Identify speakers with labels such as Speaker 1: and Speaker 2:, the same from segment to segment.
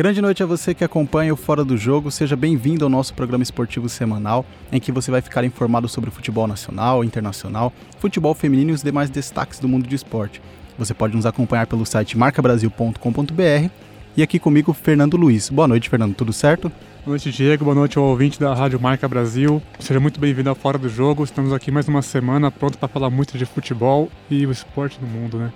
Speaker 1: Grande noite a você que acompanha o Fora do Jogo. Seja bem-vindo ao nosso programa esportivo semanal, em que você vai ficar informado sobre futebol nacional, internacional, futebol feminino e os demais destaques do mundo de esporte. Você pode nos acompanhar pelo site marcabrasil.com.br e aqui comigo Fernando Luiz. Boa noite, Fernando. Tudo certo?
Speaker 2: Boa noite, Diego. Boa noite ao ouvinte da Rádio Marca Brasil. Seja muito bem-vindo ao Fora do Jogo. Estamos aqui mais uma semana pronto para falar muito de futebol e o esporte no mundo, né?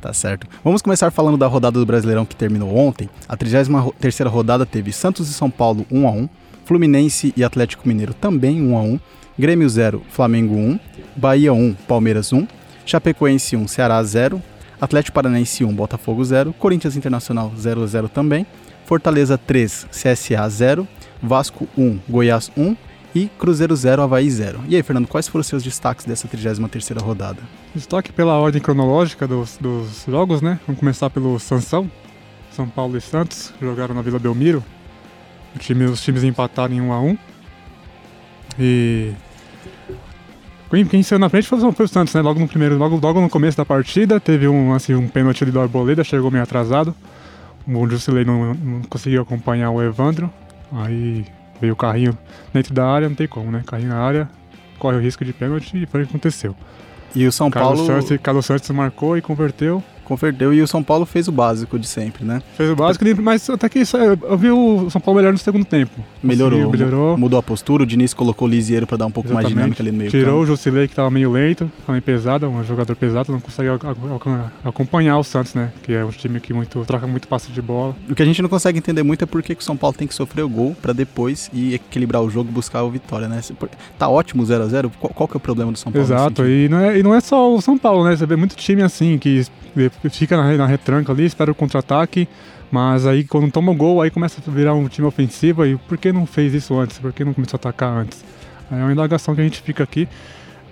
Speaker 1: Tá certo. Vamos começar falando da rodada do Brasileirão que terminou ontem. A 33 rodada teve Santos e São Paulo 1 a 1, Fluminense e Atlético Mineiro também 1 a 1, Grêmio 0, Flamengo 1, Bahia 1, Palmeiras 1, Chapecoense 1, Ceará 0, Atlético Paranaense 1, Botafogo 0, Corinthians Internacional 0 a 0 também, Fortaleza 3, CSA 0, Vasco 1, Goiás 1 e Cruzeiro 0, Havaí 0. E aí, Fernando, quais foram os seus destaques dessa 33ª rodada?
Speaker 2: Destaque pela ordem cronológica dos, dos jogos, né? Vamos começar pelo Sansão. São Paulo e Santos jogaram na Vila Belmiro. Time, os times empataram em 1 a 1 E quem saiu na frente foi, o Santos, né? Logo no primeiro, logo, logo no começo da partida, teve um, assim, um pênalti do Arboleda, chegou meio atrasado. O Jusilei não, não conseguiu acompanhar o Evandro. Aí veio o carrinho dentro da área, não tem como, né? Carrinho na área, corre o risco de pênalti e foi o que aconteceu.
Speaker 1: E o São
Speaker 2: Carlos
Speaker 1: Paulo.
Speaker 2: Santos, Carlos Santos marcou e converteu.
Speaker 1: Converteu e o São Paulo fez o básico de sempre, né?
Speaker 2: Fez o básico, mas até que isso, eu vi o São Paulo melhor no segundo tempo.
Speaker 1: Melhorou,
Speaker 2: melhorou.
Speaker 1: Mudou a postura, o Diniz colocou o Lisieiro para dar um pouco mais
Speaker 2: Exatamente.
Speaker 1: dinâmica ali no meio
Speaker 2: Tirou
Speaker 1: campo.
Speaker 2: o Jusilei, que estava meio lento, também pesado, um jogador pesado, não consegue ac- ac- acompanhar o Santos, né? Que é um time que muito, troca muito passe de bola.
Speaker 1: O que a gente não consegue entender muito é por que o São Paulo tem que sofrer o gol para depois ir equilibrar o jogo e buscar a vitória, né? Tá ótimo o 0 a 0 qual, qual que é o problema do São Paulo?
Speaker 2: Exato, e não, é, e não é só o São Paulo, né? Você vê muito time assim, que fica na, na retranca ali, espera o contra-ataque, mas aí quando toma o gol, aí começa a virar um time ofensivo, e por que não fez isso antes? Por que não começou a atacar antes? Aí é uma indagação que a gente fica aqui.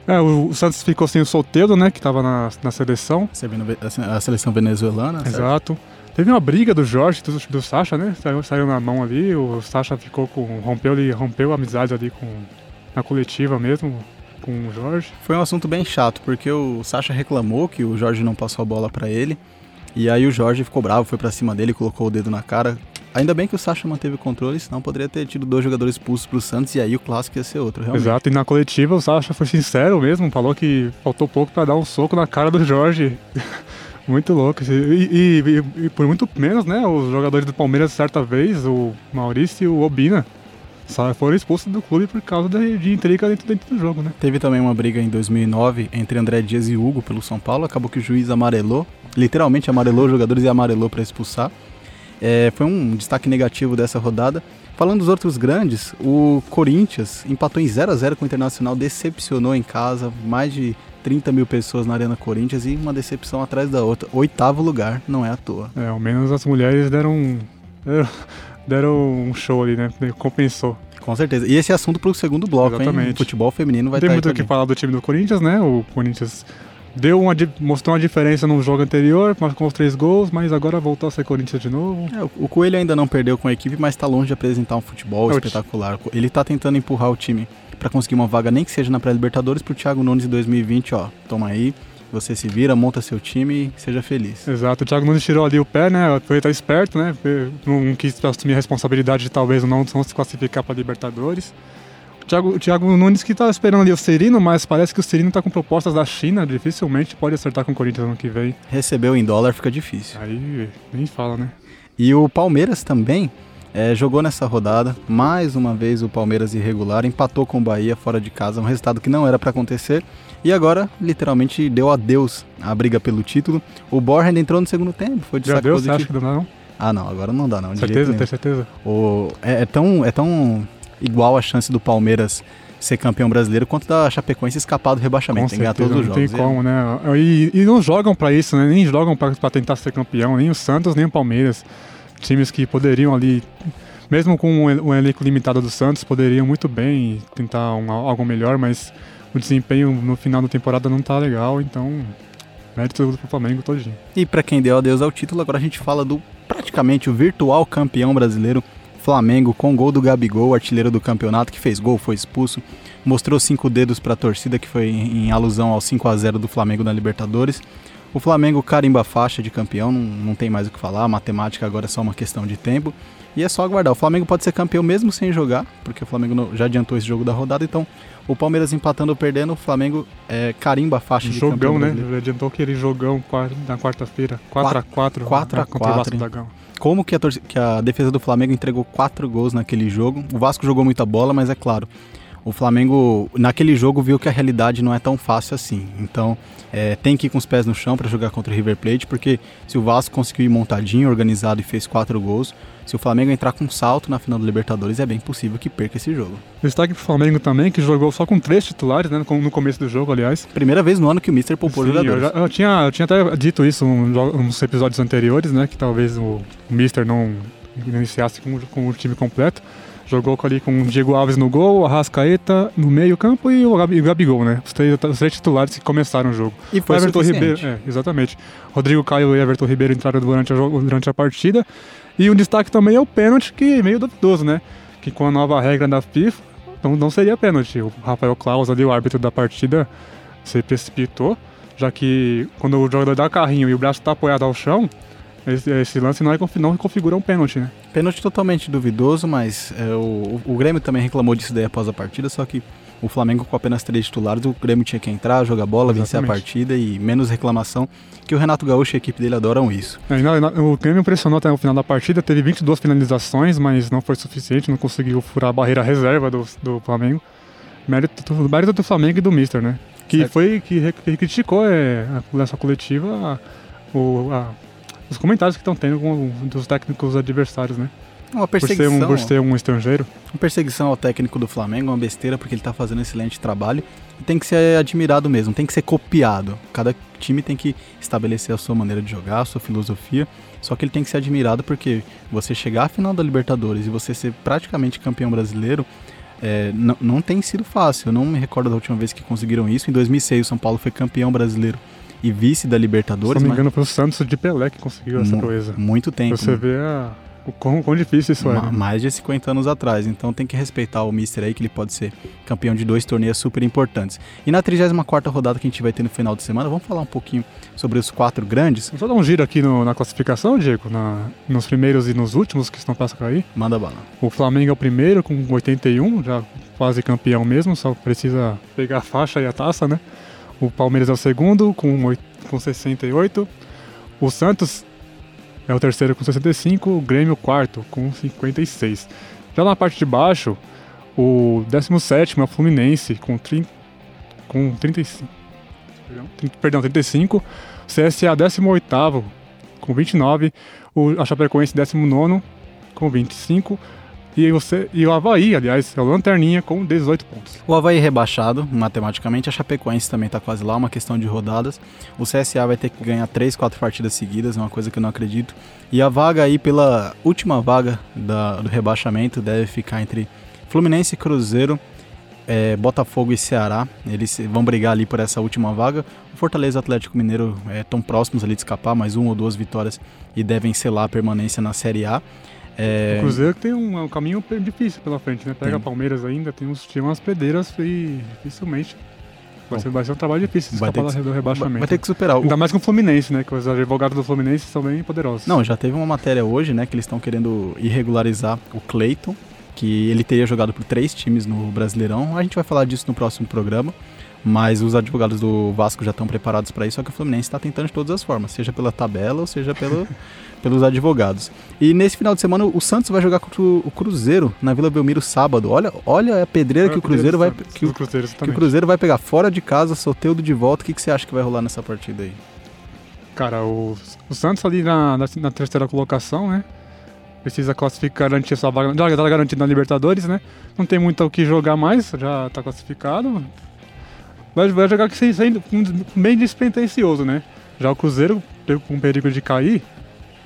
Speaker 2: É, o, o Santos ficou sem o Solteiro, né? Que estava na, na seleção.
Speaker 1: Vendo a seleção venezuelana, certo?
Speaker 2: Exato. Teve uma briga do Jorge, do, do Sacha, né? Saiu, saiu na mão ali, o Sacha ficou com. rompeu, ele rompeu a amizade ali com. na coletiva mesmo, com o Jorge.
Speaker 1: Foi um assunto bem chato, porque o Sacha reclamou que o Jorge não passou a bola para ele. E aí o Jorge ficou bravo, foi para cima dele, colocou o dedo na cara. Ainda bem que o Sacha manteve o controle, senão poderia ter tido dois jogadores expulsos pro Santos e aí o clássico ia ser outro, realmente.
Speaker 2: Exato, e na coletiva o Sacha foi sincero mesmo, falou que faltou pouco para dar um soco na cara do Jorge. muito louco. E, e- e- e por muito menos, né? Os jogadores do Palmeiras, certa vez, o Maurício e o Obina, só foram expulsos do clube por causa de, de intriga dentro, dentro do jogo, né?
Speaker 1: Teve também uma briga em 2009 entre André Dias e Hugo pelo São Paulo. Acabou que o juiz amarelou, literalmente amarelou os jogadores e amarelou para expulsar. É, foi um destaque negativo dessa rodada. Falando dos outros grandes, o Corinthians empatou em 0 a 0 com o Internacional, decepcionou em casa, mais de 30 mil pessoas na Arena Corinthians e uma decepção atrás da outra. Oitavo lugar, não é à toa.
Speaker 2: É, ao menos as mulheres deram, deram, deram um show ali, né? Compensou.
Speaker 1: Com certeza. E esse é assunto pro segundo bloco, hein?
Speaker 2: Exatamente.
Speaker 1: O futebol feminino vai
Speaker 2: tem muito o que falar do time do Corinthians, né? O Corinthians deu uma, mostrou uma diferença no jogo anterior, marcou os três gols, mas agora voltou a ser Corinthians de novo.
Speaker 1: É, o- o Coelho ainda não perdeu com a equipe, mas está longe de apresentar um futebol
Speaker 2: É, o
Speaker 1: espetacular. Ele tá tentando empurrar o time para conseguir uma vaga, nem que seja na pré-libertadores, pro Thiago Nunes em 2020, ó. Toma aí, você se vira, monta seu time e seja feliz.
Speaker 2: Exato, o Thiago Nunes tirou ali o pé, né? Foi estar esperto, né? Não quis assumir a responsabilidade de talvez não, não se classificar para Libertadores. O Thiago, o Thiago Nunes que tá esperando ali o Serino, mas parece que o Serino tá com propostas da China, dificilmente pode acertar com o Corinthians ano que vem.
Speaker 1: Recebeu em dólar, fica difícil.
Speaker 2: Aí nem fala, né?
Speaker 1: E o Palmeiras também é, jogou nessa rodada, mais uma vez o Palmeiras irregular, empatou com o Bahia fora de casa, um resultado que não era para acontecer. E agora, literalmente, deu adeus à briga pelo título. O Borja ainda entrou no segundo tempo, foi de
Speaker 2: Já
Speaker 1: saco
Speaker 2: deu, você
Speaker 1: positivo.
Speaker 2: acha que não? não?
Speaker 1: Ah, não, agora não dá não.
Speaker 2: Certeza, tem certeza?
Speaker 1: O, é, é tão, é tão igual a chance do Palmeiras ser campeão brasileiro quanto da Chapecoense escapar do rebaixamento.
Speaker 2: Com
Speaker 1: Tem que ganhar todos os
Speaker 2: não
Speaker 1: jogos.
Speaker 2: tem como, né? E, e não jogam pra isso, né? Nem jogam pra, pra tentar ser campeão, nem o Santos, nem o Palmeiras. Times que poderiam ali, mesmo com o o elenco limitado do Santos, poderiam muito bem tentar um- algo melhor, mas o desempenho no final da temporada não tá legal, então mérito do Flamengo todinho.
Speaker 1: E para quem deu adeus ao título, agora a gente fala do praticamente o virtual campeão brasileiro, Flamengo, com gol do Gabigol, artilheiro do campeonato, que fez gol, foi expulso, mostrou cinco dedos para a torcida, que foi em alusão ao 5 a 0 do Flamengo na Libertadores. O Flamengo carimba a faixa de campeão, não, não tem mais o que falar. A matemática agora é só uma questão de tempo. E é só aguardar. O Flamengo pode ser campeão mesmo sem jogar, porque o Flamengo já adiantou esse jogo da rodada. Então, o Palmeiras empatando ou perdendo, o Flamengo é, carimba a faixa
Speaker 2: jogão,
Speaker 1: de campeão.
Speaker 2: Jogão, né?
Speaker 1: Brasileiro.
Speaker 2: Adiantou aquele jogão na quarta-feira. 4x4
Speaker 1: 4
Speaker 2: contra o Vasco da Gama.
Speaker 1: Como que a, que a defesa do Flamengo entregou quatro gols naquele jogo? O Vasco jogou muita bola, mas é claro, o Flamengo naquele jogo viu que a realidade não é tão fácil assim. Então é, tem que ir com os pés no chão para jogar contra o River Plate, porque se o Vasco conseguiu ir montadinho, organizado e fez quatro gols, se o Flamengo entrar com salto na final do Libertadores, é bem possível que perca esse jogo.
Speaker 2: Destaque pro Flamengo também, que jogou só com três titulares, né, no começo do jogo, aliás.
Speaker 1: Primeira vez no ano que o Mister poupou
Speaker 2: Sim,
Speaker 1: jogadores.
Speaker 2: Eu, já, eu, tinha, eu tinha até dito isso nos episódios anteriores, né, que talvez o Mister não iniciasse com, com o time completo. Jogou ali com o Diego Alves no gol, o Arrascaeta no meio campo e o Gabigol, né? Os três, os três titulares que começaram o jogo.
Speaker 1: E foi
Speaker 2: o Everton
Speaker 1: suficiente.
Speaker 2: Ribeiro, é, exatamente. Rodrigo Caio e Everton Ribeiro entraram durante a, durante a partida. E um destaque também é o pênalti, que é meio duvidoso, né? Que com a nova regra da FIFA, não, não seria pênalti. O Rafael Claus ali, o árbitro da partida, se precipitou, já que quando o jogador dá carrinho e o braço está apoiado ao chão, esse, esse, lance não, é, não configura um pênalti, né?
Speaker 1: Pênalti totalmente duvidoso, mas é, o, o Grêmio também reclamou disso daí após a partida, só que o Flamengo com apenas três titulares, o Grêmio tinha que entrar, jogar bola, Exatamente. vencer a partida e menos reclamação, que o Renato Gaúcho e a equipe dele adoram isso.
Speaker 2: É, não, o Grêmio pressionou até o final da partida, teve 22 finalizações, mas não foi suficiente, não conseguiu furar a barreira reserva do, do Flamengo. Mérito, mérito do Flamengo e do Mister, né? Que certo. foi que, que criticou é, nessa coletiva a, o, a, os comentários que estão tendo com dos técnicos adversários, né?
Speaker 1: Uma perseguição.
Speaker 2: Por ser, um, por ser um estrangeiro.
Speaker 1: Uma perseguição ao técnico do Flamengo, uma besteira, porque ele está fazendo um excelente trabalho. E tem que ser admirado mesmo, tem que ser copiado. Cada time tem que estabelecer a sua maneira de jogar, a sua filosofia. Só que ele tem que ser admirado porque você chegar à final da Libertadores e você ser praticamente campeão brasileiro, é, não, não tem sido fácil. Eu não me recordo da última vez que conseguiram isso. Em 2006, o São Paulo foi campeão brasileiro e vice da Libertadores.
Speaker 2: Se não me engano, foi o Santos de Pelé que conseguiu essa proeza.
Speaker 1: Muito tempo.
Speaker 2: Você vê a, o quão, quão difícil isso
Speaker 1: Ma
Speaker 2: é. Né?
Speaker 1: Mais de 50 anos atrás. Então tem que respeitar o Mister aí, que ele pode ser campeão de dois torneios super importantes. E na 34 rodada que a gente vai ter no final de semana, vamos falar um pouquinho sobre os quatro grandes.
Speaker 2: Vamos só dar um giro aqui no, na classificação, Diego, na, nos primeiros e nos últimos que estão para cair.
Speaker 1: Manda bala.
Speaker 2: O Flamengo é o primeiro com 81, já quase campeão mesmo, só precisa pegar a faixa e a taça, né? O Palmeiras é o segundo com, com 68. O Santos é o terceiro com 65. O Grêmio o quarto com 56. Já na parte de baixo, o 17 é o Fluminense com, 30, com 35. Perdão, 35. O CSA 18 com 29. O, a Chapecoense 19 com 25. E, você, e o Havaí, aliás, é o Lanterninha com 18 pontos.
Speaker 1: O Havaí rebaixado, matematicamente, a Chapecoense também está quase lá, uma questão de rodadas. O CSA vai ter que ganhar 3, 4 partidas seguidas, é uma coisa que eu não acredito. E a vaga aí, pela última vaga da, do rebaixamento, deve ficar entre Fluminense, Cruzeiro, é, Botafogo e Ceará. Eles vão brigar ali por essa última vaga. O Fortaleza e Atlético Mineiro estão é, próximos ali de escapar, mais uma ou duas vitórias e devem selar a permanência na Série A.
Speaker 2: É... O Cruzeiro tem um, um, caminho difícil pela frente, né? Pega tem. Palmeiras ainda, tem, uns, tem umas pedreiras e dificilmente. Vai ser, vai ser um trabalho difícil
Speaker 1: vai
Speaker 2: escapar
Speaker 1: ter que,
Speaker 2: do rebaixamento.
Speaker 1: Vai ter que superar.
Speaker 2: Ainda mais com o Fluminense, né? Que os advogados do Fluminense são bem poderosos.
Speaker 1: Não, já teve uma matéria hoje, né? Que eles estão querendo irregularizar o Cleiton, que ele teria jogado por três times no Brasileirão. A gente vai falar disso no próximo programa. Mas os advogados do Vasco já estão preparados para isso, só que o Fluminense está tentando de todas as formas, seja pela tabela ou seja pelo, pelos advogados. E nesse final de semana o Santos vai jogar contra o Cruzeiro na Vila Belmiro sábado. Olha, olha a pedreira é que o Cruzeiro vai que o,
Speaker 2: Cruzeiro,
Speaker 1: que o Cruzeiro vai pegar fora de casa, Soteudo de volta. O que, que você acha que vai rolar nessa partida aí?
Speaker 2: Cara, o, o Santos ali na, na, na terceira colocação, né? Precisa classificar, garantir sua vaga. Já está garantido na Libertadores, né? Não tem muito o que jogar mais, já está classificado. Vai, vai jogar sendo bem despretensioso, né? Já o Cruzeiro, com perigo de cair,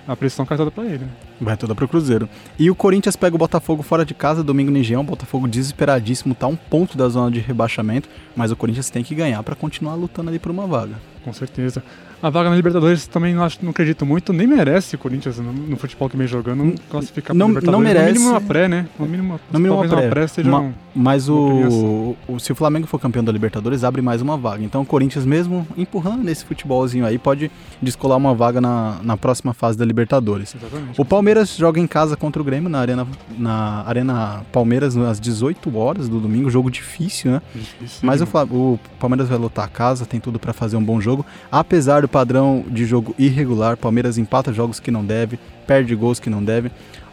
Speaker 2: a pressão cai toda pra ele. Né?
Speaker 1: Vai toda pro Cruzeiro. E o Corinthians pega o Botafogo fora de casa, domingo no Engenhão. Botafogo desesperadíssimo, tá um ponto da zona de rebaixamento, mas o Corinthians tem que ganhar para continuar lutando ali por uma vaga.
Speaker 2: Com certeza. A vaga na Libertadores também não, acho, não acredito muito, nem merece o Corinthians no, no futebol que vem jogando classificar
Speaker 1: não,
Speaker 2: Libertadores.
Speaker 1: Não merece.
Speaker 2: No mínimo uma pré, né? No mínimo,
Speaker 1: no mínimo uma pré.
Speaker 2: Uma pré seja
Speaker 1: Ma,
Speaker 2: um,
Speaker 1: mas o, o, se o Flamengo for campeão da Libertadores, abre mais uma vaga. Então o Corinthians, mesmo empurrando nesse futebolzinho aí, pode descolar uma vaga na, na próxima fase da Libertadores.
Speaker 2: Exatamente.
Speaker 1: O Palmeiras joga em casa contra o Grêmio na Arena, na Arena Palmeiras às 18 horas do domingo. Jogo difícil, né?
Speaker 2: Difícil,
Speaker 1: mas o, o Palmeiras vai lutar a casa, tem tudo para fazer um bom jogo. Apesar do padrão de jogo irregular, Palmeiras empata jogos que não deve, perde gols que não deve.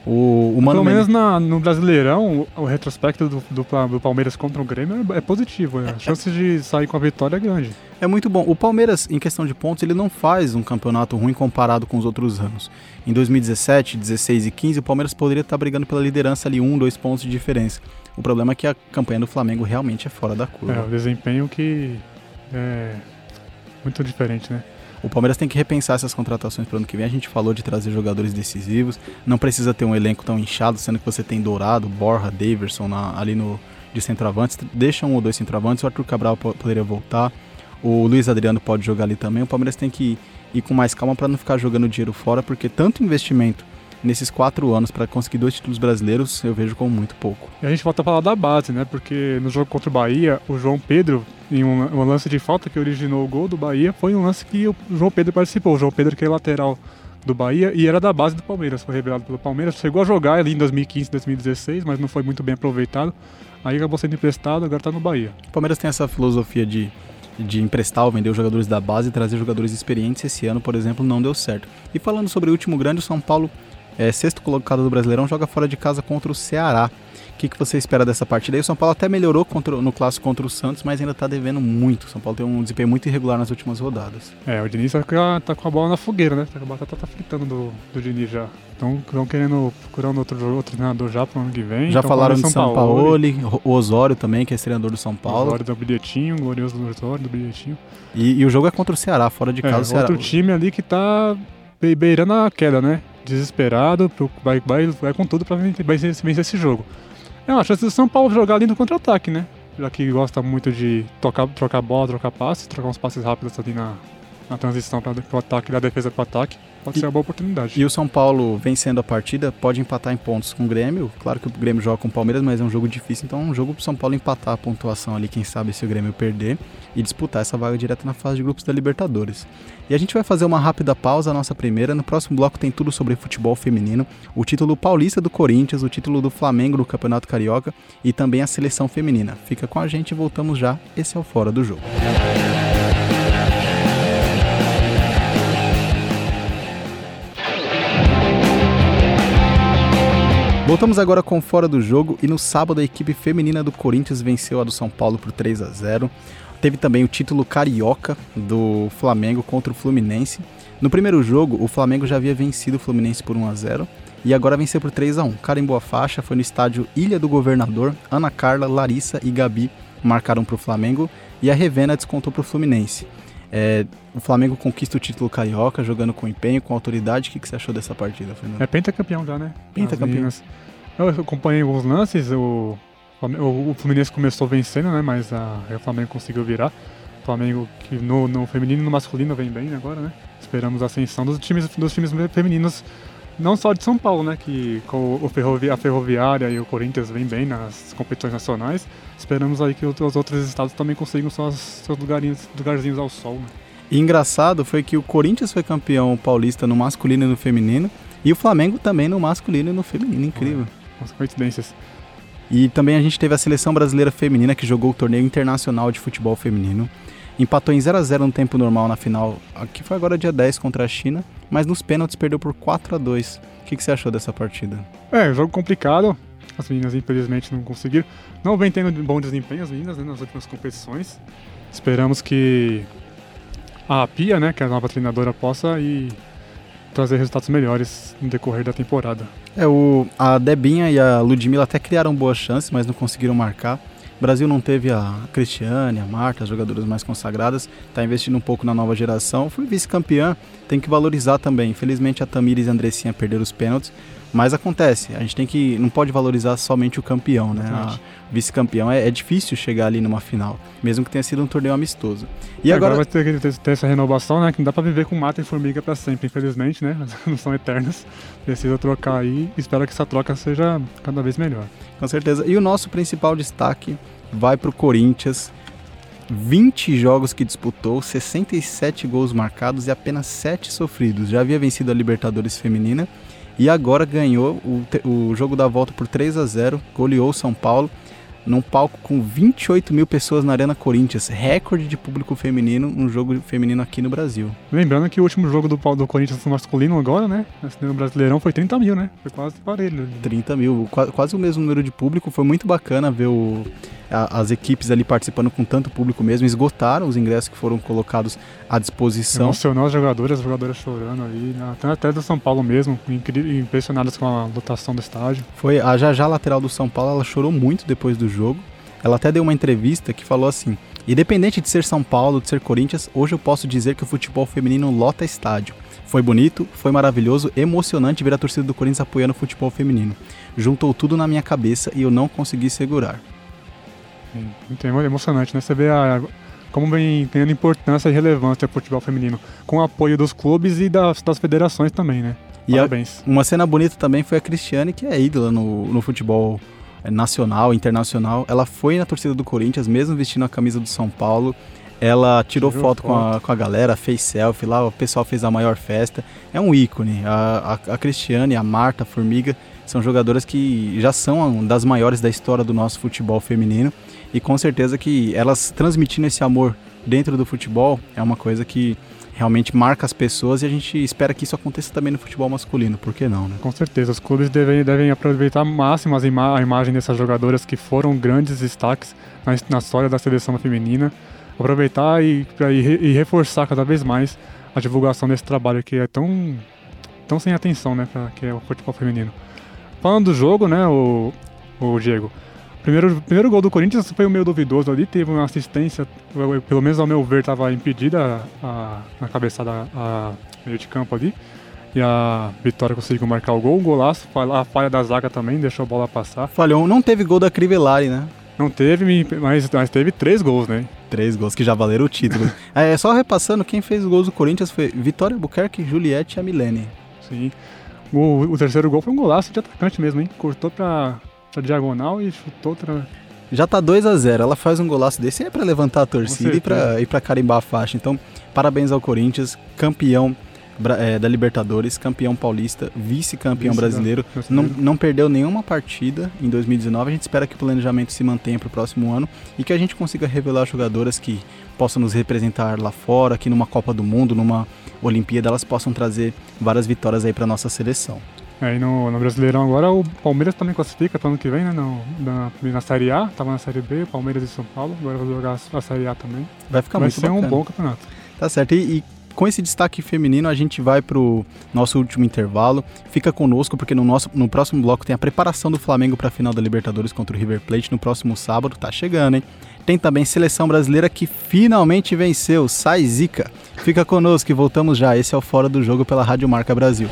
Speaker 1: O, o
Speaker 2: Pelo menos na, no Brasileirão, o, o retrospecto do, do, do, Palmeiras contra o Grêmio é, é positivo. A chance de sair com a vitória é grande.
Speaker 1: É muito bom. O Palmeiras, em questão de pontos, ele não faz um campeonato ruim comparado com os outros anos. Em 2017, 16 e 15, o Palmeiras poderia estar brigando pela liderança ali, um, dois pontos de diferença. O problema é que a campanha do Flamengo realmente é fora da curva.
Speaker 2: É, o desempenho que é muito diferente, né?
Speaker 1: O Palmeiras tem que repensar essas contratações para o ano que vem. A gente falou de trazer jogadores decisivos. Não precisa ter um elenco tão inchado, sendo que você tem Dourado, Borja, Daverson na, ali no de centroavantes. Deixa um ou dois centroavantes. O Arthur Cabral poderia voltar. O Luiz Adriano pode jogar ali também. O Palmeiras tem que ir com mais calma para não ficar jogando dinheiro fora, porque tanto investimento nesses quatro anos para conseguir dois títulos brasileiros eu vejo como muito pouco.
Speaker 2: E a gente volta a falar da base, né? Porque no jogo contra o Bahia, o João Pedro, em um, um lance de falta que originou o gol do Bahia, foi um lance que o João Pedro participou. O João Pedro que é lateral do Bahia e era da base do Palmeiras, foi revelado pelo Palmeiras. Chegou a jogar ali em 2015, 2016, mas não foi muito bem aproveitado. Aí acabou sendo emprestado, agora está no Bahia.
Speaker 1: O Palmeiras tem essa filosofia de de emprestar ou vender os jogadores da base e trazer jogadores experientes esse ano, por exemplo, não deu certo. E falando sobre o último grande, o São Paulo é, sexto colocado do Brasileirão, joga fora de casa contra o Ceará. O que, que você espera dessa partida? Aí o São Paulo até melhorou contra, no clássico contra o Santos, mas ainda está devendo muito. O São Paulo tem um desempenho muito irregular nas últimas rodadas.
Speaker 2: É, o Diniz tá, tá com a bola na fogueira, né? A batata tá fritando do, do Diniz já. Então estão querendo procurar um outro, outro treinador já para o ano que vem.
Speaker 1: Já
Speaker 2: então,
Speaker 1: falaram de São, São Paulo, o Osório também, que é treinador do São Paulo.
Speaker 2: Osório do bilhetinho, glorioso do Osório do bilhetinho.
Speaker 1: E, e, o jogo é contra o Ceará, fora de casa.
Speaker 2: É,
Speaker 1: o Ceará...
Speaker 2: outro time ali que tá beirando a queda, né? Desesperado, vai, vai, vai com tudo para vencer, vencer esse jogo. É uma chance do São Paulo jogar ali no contra-ataque, né? Já que gosta muito de tocar, trocar bola, trocar passes, trocar uns passes rápidos ali na, na transição para o ataque, da defesa para o ataque, pode e, ser uma boa oportunidade.
Speaker 1: E o São Paulo, vencendo a partida, pode empatar em pontos com o Grêmio. Claro que o Grêmio joga com o Palmeiras, mas é um jogo difícil, então é um jogo para o São Paulo empatar a pontuação ali, quem sabe se o Grêmio perder, e disputar essa vaga direta na fase de grupos da Libertadores. E a gente vai fazer uma rápida pausa, a nossa primeira. No próximo bloco tem tudo sobre futebol feminino, o título paulista do Corinthians, o título do Flamengo no Campeonato Carioca e também a seleção feminina. Fica com a gente voltamos já. Esse é o Fora do Jogo. Voltamos agora com Fora do Jogo e no sábado a equipe feminina do Corinthians venceu a do São Paulo por 3 a 0. Teve também o título carioca do Flamengo contra o Fluminense. No primeiro jogo, o Flamengo já havia vencido o Fluminense por 1 a 0 e agora venceu por 3 a 1. Cara em boa faixa, foi no estádio Ilha do Governador. Ana Carla, Larissa e Gabi marcaram para o Flamengo e a Revena descontou para o Fluminense. É, o Flamengo conquista o título carioca, jogando com empenho, com autoridade. O que, que você achou dessa partida, Fernando?
Speaker 2: É pentacampeão já, né?
Speaker 1: Pentacampeão.
Speaker 2: Eu acompanhei alguns lances, o, o, Fluminense começou vencendo, né? Mas a, o Flamengo conseguiu virar. O Flamengo que no, no feminino e no masculino vem bem agora, né? Esperamos a ascensão dos times, dos times femininos, não só de São Paulo, né? Que com o ferrovi a Ferroviária e o Corinthians vem bem nas competições nacionais. Esperamos aí que os outros estados também consigam seus, seus lugarinhos, lugarzinhos ao sol, né?
Speaker 1: E engraçado foi que o Corinthians foi campeão paulista no masculino e no feminino, e o Flamengo também no masculino e no feminino. Incrível.
Speaker 2: As coincidências.
Speaker 1: E também a gente teve a seleção brasileira feminina que jogou o torneio internacional de futebol feminino. Empatou em 0 a 0 no tempo normal na final, que foi agora dia 10 contra a China, mas nos pênaltis perdeu por 4 a 2. O que, que você achou dessa partida?
Speaker 2: É, jogo complicado. As meninas infelizmente não conseguiram. Não vem tendo bom desempenho as meninas né, nas últimas competições. Esperamos que a Pia, né, que é a nova treinadora, possa ir trazer resultados melhores no decorrer da temporada.
Speaker 1: É, o, a Debinha e a Ludmilla até criaram boas chances, mas não conseguiram marcar. O Brasil não teve a Cristiane, a Marta, as jogadoras mais consagradas, está investindo um pouco na nova geração. Fui vice-campeã, tem que valorizar também. Infelizmente a Tamires e a Andressinha perderam os pênaltis, mas acontece, a gente tem que. não pode valorizar somente o campeão, né? Vice-campeão é, é, difícil chegar ali numa final, mesmo que tenha sido um torneio amistoso.
Speaker 2: E agora, agora vai ter que ter, essa renovação, né? Que não dá pra viver com mata e formiga para sempre, infelizmente, né? Não são eternas. Precisa trocar aí. Espero que essa troca seja cada vez melhor.
Speaker 1: Com certeza. E o nosso principal destaque vai pro Corinthians. 20 jogos que disputou, 67 gols marcados e apenas 7 sofridos. Já havia vencido a Libertadores Feminina e agora ganhou o, o jogo da volta por 3 a 0 goleou São Paulo num palco com 28 mil pessoas na Arena Corinthians, recorde de público feminino, um jogo feminino aqui no Brasil.
Speaker 2: Lembrando que o último jogo do, do Corinthians masculino agora, né, no Brasileirão foi 30 mil, né, foi quase parelho.
Speaker 1: 30 mil, quase o mesmo número de público, foi muito bacana ver o, a, as equipes ali participando com tanto público mesmo, esgotaram os ingressos que foram colocados à disposição.
Speaker 2: Emocionou as jogadoras, as jogadoras chorando ali, né? até do São Paulo mesmo, impressionadas com a lotação do estádio.
Speaker 1: Foi a Jajá lateral do São Paulo, ela chorou muito depois do jogo. Ela até deu uma entrevista que falou assim: Independente de ser São Paulo, de ser Corinthians, hoje eu posso dizer que o futebol feminino lota estádio. Foi bonito, foi maravilhoso, emocionante ver a torcida do Corinthians apoiando o futebol feminino. Juntou tudo na minha cabeça e eu não consegui segurar.
Speaker 2: Muito emocionante, né? Você vê a, como vem tendo importância e relevância o futebol feminino, com o apoio dos clubes e das, das federações também, né?
Speaker 1: E Parabéns. A, uma cena bonita também foi a Cristiane, que é ídola no, no futebol é, nacional, internacional. Ela foi na torcida do Corinthians, mesmo vestindo a camisa do São Paulo. Ela tirou, tirou foto, foto, Com, a, com a galera, fez selfie lá, o pessoal fez a maior festa. É um ícone. A, a, a Cristiane, a Marta, a Formiga, são jogadoras que já são das maiores da história do nosso futebol feminino e com certeza que elas transmitindo esse amor dentro do futebol é uma coisa que realmente marca as pessoas e a gente espera que isso aconteça também no futebol masculino, por que não, né?
Speaker 2: Com certeza, os clubes devem, devem aproveitar máximo as ima a imagem dessas jogadoras que foram grandes destaques na, na história da seleção feminina, aproveitar e, e, e, reforçar cada vez mais a divulgação desse trabalho que é tão, tão sem atenção, né, pra, que é o futebol feminino. Falando do jogo, né, o, o Diego, Primeiro, primeiro gol do Corinthians foi o meio duvidoso ali, teve uma assistência, pelo menos ao meu ver, estava impedida a, a cabeçada a meio de campo ali. E a Vitória conseguiu marcar o gol, o golaço, a falha da zaga também, deixou a bola passar.
Speaker 1: Falhou, não teve gol da Crivellari, né?
Speaker 2: Não teve, mas, mas teve três gols, né?
Speaker 1: Três gols que já valeram o título. é, só repassando, quem fez os gols do Corinthians foi Vitória Buquerque, Juliette e a Milene.
Speaker 2: Sim. O, o terceiro gol foi um golaço de atacante mesmo, hein? Cortou pra pra diagonal e chutou.
Speaker 1: Já tá 2 a 0 Ela faz um golaço desse é para levantar a torcida e pra, e pra carimbar a faixa. Então, parabéns ao Corinthians, campeão é, da Libertadores, campeão paulista, vice-campeão vice brasileiro. Não, não perdeu nenhuma partida em 2019. A gente espera que o planejamento se mantenha para o próximo ano e que a gente consiga revelar jogadoras que possam nos representar lá fora, aqui numa Copa do Mundo, numa Olimpíada, elas possam trazer várias vitórias aí para nossa seleção.
Speaker 2: Aí no, no Brasileirão agora o Palmeiras também classifica para ano que vem, né? No, na, na Série A, tava na Série B, Palmeiras e São Paulo, agora vai jogar a Série A também.
Speaker 1: Vai ficar
Speaker 2: vai
Speaker 1: muito
Speaker 2: ser
Speaker 1: bacana.
Speaker 2: um bom campeonato.
Speaker 1: Tá certo. E, e, com esse destaque feminino, a gente vai pro nosso último intervalo. Fica conosco, porque no, nosso, no próximo bloco tem a preparação do Flamengo para a final da Libertadores contra o River Plate no próximo sábado. Tá chegando, hein? Tem também seleção brasileira que finalmente venceu, sai zica. Fica conosco e voltamos já. Esse é o Fora do Jogo pela Rádio Marca Brasil.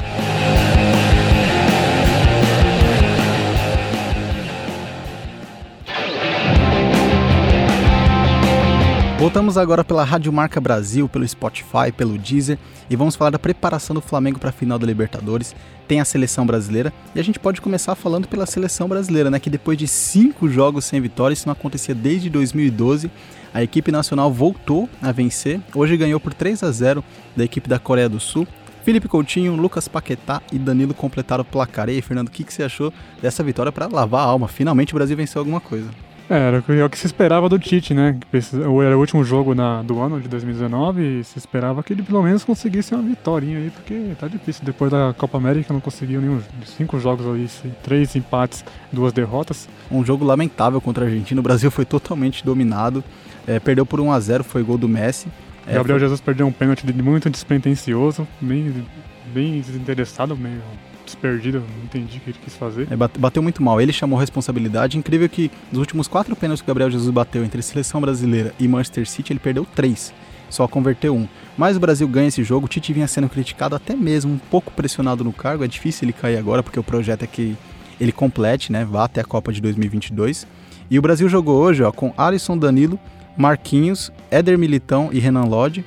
Speaker 1: Voltamos agora pela Rádio Marca Brasil, pelo Spotify, pelo Deezer e vamos falar da preparação do Flamengo para a final da Libertadores. Tem a seleção brasileira e a gente pode começar falando pela seleção brasileira, né? Que depois de cinco jogos sem vitória, isso não acontecia desde 2012. A equipe nacional voltou a vencer. Hoje ganhou por 3 a 0 da equipe da Coreia do Sul. Felipe Coutinho, Lucas Paquetá e Danilo completaram o placar. E aí, Fernando, o que, que você achou dessa vitória para lavar a alma? Finalmente o Brasil venceu alguma coisa.
Speaker 2: É, era o que se esperava do Tite, né? Era o último jogo na, do ano de 2019 e se esperava que ele pelo menos conseguisse uma vitória aí, porque tá difícil. Depois da Copa América não conseguiu nenhum. Cinco jogos ali, três empates, duas derrotas.
Speaker 1: Um jogo lamentável contra a Argentina. O Brasil foi totalmente dominado. É, perdeu por 1 a 0 foi gol do Messi.
Speaker 2: É, Gabriel foi... Jesus perdeu um pênalti muito despretensioso, bem, bem desinteressado, meio desperdido, não entendi o que ele quis fazer.
Speaker 1: É, bateu muito mal, ele chamou responsabilidade. Incrível que nos últimos quatro pênaltis que o Gabriel Jesus bateu entre seleção brasileira e Manchester City, ele perdeu três, só converteu um. Mas o Brasil ganha esse jogo, o Tite vinha sendo criticado até mesmo, um pouco pressionado no cargo, é difícil ele cair agora, porque o projeto é que ele complete, né, vá até a Copa de 2022. E o Brasil jogou hoje ó, com Alisson Danilo, Marquinhos, Éder Militão e Renan Lodge,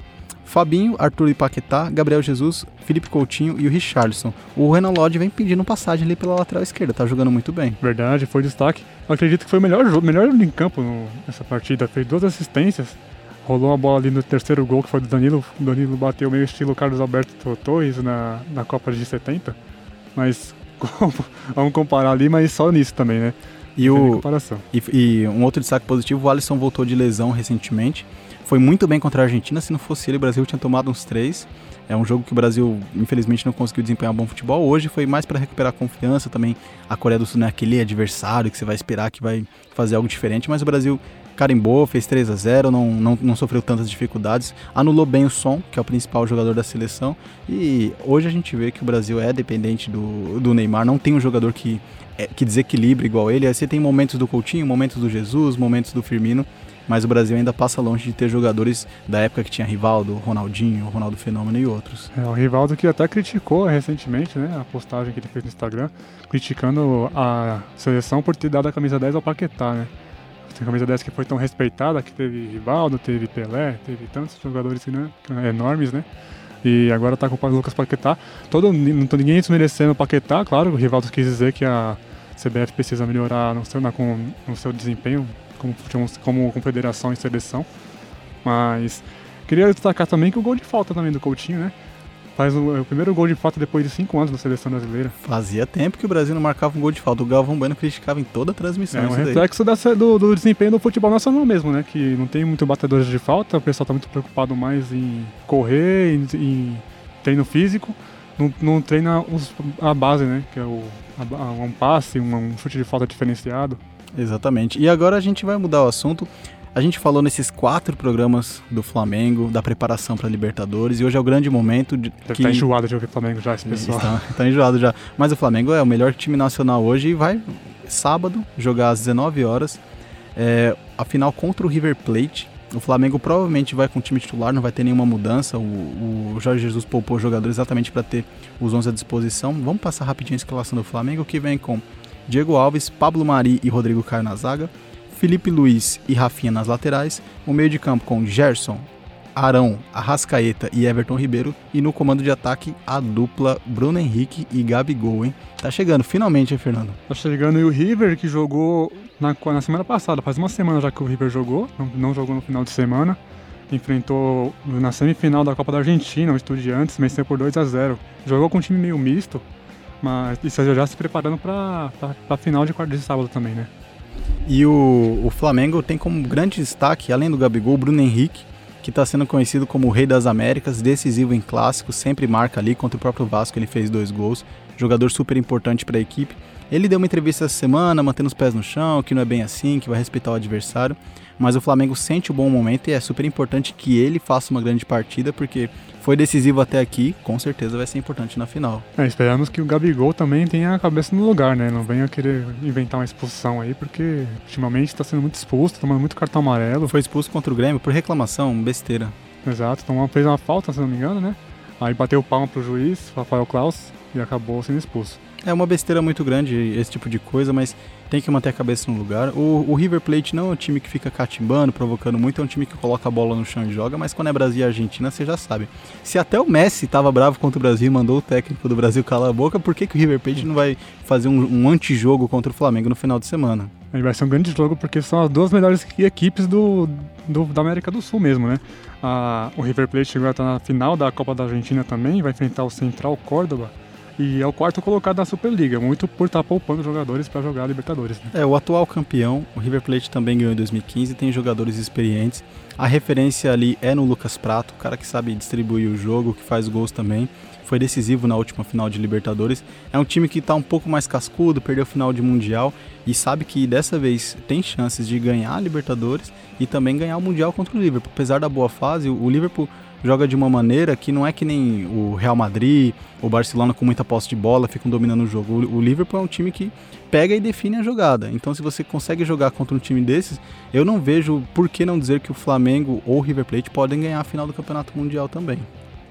Speaker 1: Fabinho, Arthur e Paquetá, Gabriel Jesus, Felipe Coutinho e o Richarlison. O Renan Lodge vem pedindo passagem ali pela lateral esquerda, tá jogando muito bem.
Speaker 2: Verdade, foi destaque. Eu acredito que foi o melhor jogo, melhor em campo no, nessa partida. Fez duas assistências, rolou uma bola ali no terceiro gol que foi do Danilo. O Danilo bateu meio estilo Carlos Alberto Torres na, na Copa de 70. Mas vamos comparar ali, mas só nisso também, né?
Speaker 1: E, o, e, e, um outro destaque positivo, o Alisson voltou de lesão recentemente. Foi muito bem contra a Argentina, se não fosse ele, o Brasil tinha tomado uns três. É um jogo que o Brasil, infelizmente, não conseguiu desempenhar bom futebol. Hoje foi mais para recuperar a confiança também. A Coreia do Sul não é aquele adversário que você vai esperar que vai fazer algo diferente, mas o Brasil carimbou, fez 3 a 0 não, não, não sofreu tantas dificuldades, anulou bem o som, que é o principal jogador da seleção. E hoje a gente vê que o Brasil é dependente do, do Neymar, não tem um jogador que é, que desequilibra igual ele. Aí você tem momentos do Coutinho, momentos do Jesus, momentos do Firmino, mas o Brasil ainda passa longe de ter jogadores da época que tinha Rivaldo, Ronaldinho, Ronaldo Fenômeno e outros.
Speaker 2: É, o Rivaldo que até criticou recentemente, né, a postagem que ele fez no Instagram, criticando a seleção por ter dado a camisa 10 ao Paquetá, né? A camisa 10 que foi tão respeitada, que teve Rivaldo, teve Pelé, teve tantos jogadores né, enormes, né? E agora tá com o Lucas Paquetá. Todo, não tô ninguém desmerecendo o Paquetá, claro, o Rivaldo quis dizer que a CBF precisa melhorar no seu, na, com, no seu desempenho como, como confederação e seleção. Mas queria destacar também que o gol de falta também do Coutinho, né? Faz o, é o, primeiro gol de falta depois de cinco anos da seleção brasileira.
Speaker 1: Fazia tempo que o Brasil não marcava um gol de falta. O Galvão Bueno criticava em toda a transmissão.
Speaker 2: É um reflexo dessa, do, do, desempenho do futebol nacional mesmo, né? Que não tem muito batedores de falta, o pessoal tá muito preocupado mais em correr, em, em treino físico não, não treina os, a base, né? Que é o, a, um passe, um, um chute de falta diferenciado.
Speaker 1: Exatamente. E agora a gente vai mudar o assunto. A gente falou nesses quatro programas do Flamengo, da preparação para Libertadores, e hoje é o grande momento de.
Speaker 2: Deve que... tá enjoado de ouvir Flamengo já, esse pessoal.
Speaker 1: Está, está enjoado já. Mas o Flamengo é o melhor time nacional hoje e vai sábado jogar às 19 horas. É, a final contra o River Plate. O Flamengo provavelmente vai com o time titular, não vai ter nenhuma mudança. O, o Jorge Jesus poupou o jogador exatamente para ter os 11 à disposição. Vamos passar rapidinho a escalação do Flamengo, que vem com Diego Alves, Pablo Mari e Rodrigo Caio na zaga, Felipe Luiz e Rafinha nas laterais, o meio de campo com Gerson, Arão, Arrascaeta e Everton Ribeiro. E no comando de ataque, a dupla Bruno Henrique e Gabigol, hein? Tá chegando, finalmente, hein, Fernando?
Speaker 2: Tá chegando e o River, que jogou na, na semana passada, faz uma semana já que o River jogou, não, não jogou no final de semana. Enfrentou na semifinal da Copa da Argentina, o Estudiantes, venceu por 2 a 0 Jogou com um time meio misto, mas isso já se preparando para a final de quarto de sábado também, né?
Speaker 1: E o, o Flamengo tem como grande destaque, além do Gabigol, o Bruno Henrique, que está sendo conhecido como o Rei das Américas, decisivo em clássicos, sempre marca ali contra o próprio Vasco, ele fez dois gols, jogador super importante para a equipe. Ele deu uma entrevista essa semana, mantendo os pés no chão, que não é bem assim, que vai respeitar o adversário. Mas o Flamengo sente o bom momento e é super importante que ele faça uma grande partida, porque foi decisivo até aqui, com certeza vai ser importante na final.
Speaker 2: É, esperamos que o Gabigol também tenha a cabeça no lugar, né? Não venha querer inventar uma expulsão aí, porque ultimamente está sendo muito expulso, tomando muito cartão amarelo.
Speaker 1: Foi expulso contra o Grêmio por reclamação, besteira.
Speaker 2: Exato, então fez uma falta, se não me engano, né? Aí bateu palma pro juiz, Rafael Klaus, e acabou sendo expulso.
Speaker 1: É uma besteira muito grande esse tipo de coisa, mas tem que manter a cabeça no lugar. O, o, River Plate não é um time que fica catimbando, provocando muito, é um time que coloca a bola no chão e joga, mas quando é Brasil e Argentina, você já sabe. Se até o Messi estava bravo contra o Brasil e mandou o técnico do Brasil calar a boca, por que, que o River Plate não vai fazer um, um antijogo contra o Flamengo no final de semana?
Speaker 2: Vai ser um grande jogo porque são as duas melhores equipes do, do da América do Sul mesmo, né? A, o River Plate chegou a estar na final da Copa da Argentina também, vai enfrentar o Central Córdoba e é o quarto colocado na Superliga, muito por estar poupando jogadores para jogar a Libertadores. Né?
Speaker 1: É, o atual campeão, o River Plate também ganhou em 2015, tem jogadores experientes. A referência ali é no Lucas Prato, o cara que sabe distribuir o jogo, que faz gols também. Foi decisivo na última final de Libertadores. É um time que está um pouco mais cascudo, perdeu o final de Mundial e sabe que dessa vez tem chances de ganhar a Libertadores e também ganhar o Mundial contra o Liverpool. Apesar da boa fase, o Liverpool joga de uma maneira que não é que nem o Real Madrid, o Barcelona com muita posse de bola, ficam dominando o jogo. O Liverpool é um time que pega e define a jogada. Então, se você consegue jogar contra um time desses, eu não vejo por que não dizer que o Flamengo ou o River Plate podem ganhar a final do Campeonato Mundial também.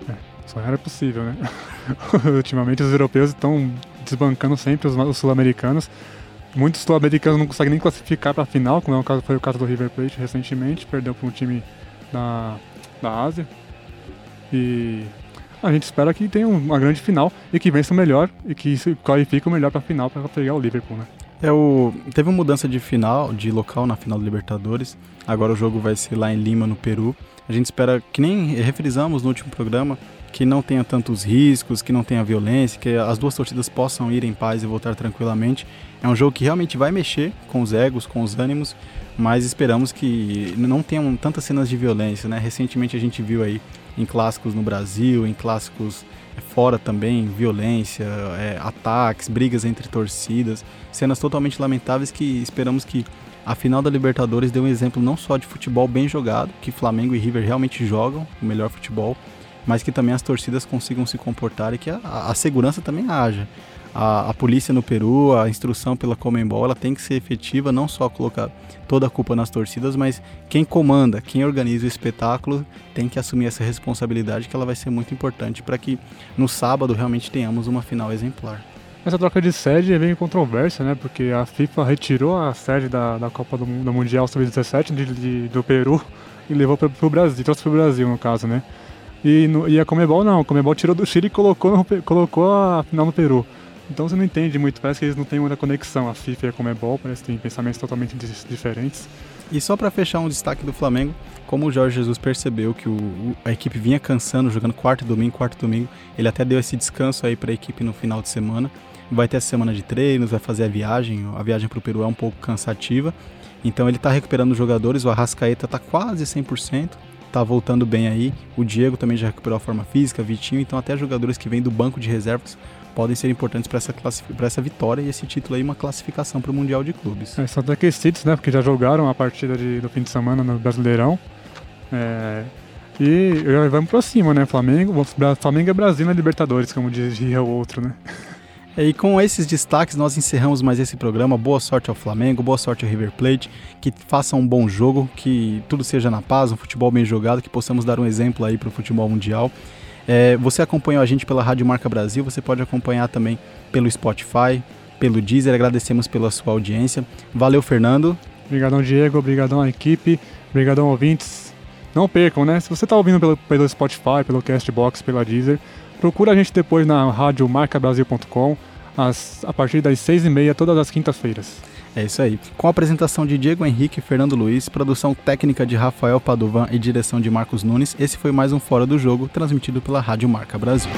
Speaker 2: É, só era possível, né? Ultimamente os europeus estão desbancando sempre os, os sul-americanos. Muitos sul-americanos não conseguem nem classificar para a final, como é o caso, foi o caso do River Plate recentemente, perdeu para um time da, da Ásia. E a gente espera que tenha uma grande final e que vença o melhor e que se qualifique o melhor para a final para pegar o Liverpool, né?
Speaker 1: É o teve uma mudança de final, de local na final do Libertadores. Agora o jogo vai ser lá em Lima, no Peru. A gente espera que nem refrisamos no último programa, que não tenha tantos riscos, que não tenha violência, que as duas torcidas possam ir em paz e voltar tranquilamente. É um jogo que realmente vai mexer com os egos, com os ânimos, mas esperamos que não tenham tantas cenas de violência, né? Recentemente a gente viu aí em clássicos no Brasil, em clássicos fora também, violência, é, ataques, brigas entre torcidas, cenas totalmente lamentáveis que esperamos que a final da Libertadores dê um exemplo não só de futebol bem jogado, que Flamengo e River realmente jogam o melhor futebol, mas que também as torcidas consigam se comportar e que a, a segurança também haja. A, a, polícia no Peru, a instrução pela Comembol, ela tem que ser efetiva, não só colocar toda a culpa nas torcidas, mas quem comanda, quem organiza o espetáculo tem que assumir essa responsabilidade que ela vai ser muito importante para que no sábado realmente tenhamos uma final exemplar.
Speaker 2: Essa troca de sede é bem controversa, né? Porque a FIFA retirou a sede da, da Copa do, do Mundial Sub-17 do Peru e levou para o Brasil, trouxe para o Brasil no caso, né? E, no, e a Comebol não, a Comebol tirou do Chile e colocou, no, colocou a final no Peru. Então você não entende muito, parece que eles não têm muita conexão, a FIFA e a Comebol, parece que têm pensamentos totalmente diferentes.
Speaker 1: E só para fechar um destaque do Flamengo, como o Jorge Jesus percebeu que o, a equipe vinha cansando, jogando quarto domingo, quarto domingo, ele até deu esse descanso aí para a equipe no final de semana. Vai ter essa semana de treinos, vai fazer a viagem, a viagem para o Peru é um pouco cansativa. Então ele está recuperando os jogadores, o Arrascaeta está quase 100%, tá voltando bem aí. O Diego também já recuperou a forma física, Vitinho, então até jogadores que vêm do banco de reservas podem ser importantes para essa, essa vitória e esse título aí, uma classificação para o Mundial de Clubes.
Speaker 2: É, são até aquecidos, né? Porque já jogaram a partida de, do fim de semana no Brasileirão. É, e vamos para cima, né? Flamengo, Flamengo é Brasil na Libertadores, como dizia o outro, né?
Speaker 1: E com esses destaques nós encerramos mais esse programa. Boa sorte ao Flamengo, boa sorte ao River Plate, que façam um bom jogo, que tudo seja na paz, um futebol bem jogado, que possamos dar um exemplo aí para o futebol mundial. É, você acompanhou a gente pela Rádio Marca Brasil, você pode acompanhar também pelo Spotify, pelo Deezer. Agradecemos pela sua audiência. Valeu, Fernando.
Speaker 2: Obrigadão, Diego. Obrigadão à equipe. Obrigadão, ouvintes. Não percam, né? Se você está ouvindo pelo, pelo Spotify, pelo Castbox, pela Deezer, Procura a gente depois na rádio marcabrasil.com a partir das seis e meia todas as quintas-feiras.
Speaker 1: É isso aí. Com a apresentação de Diego Henrique e Fernando Luiz, produção técnica de Rafael Padovan e direção de Marcos Nunes, esse foi mais um Fora do Jogo, transmitido pela Rádio Marca Brasil.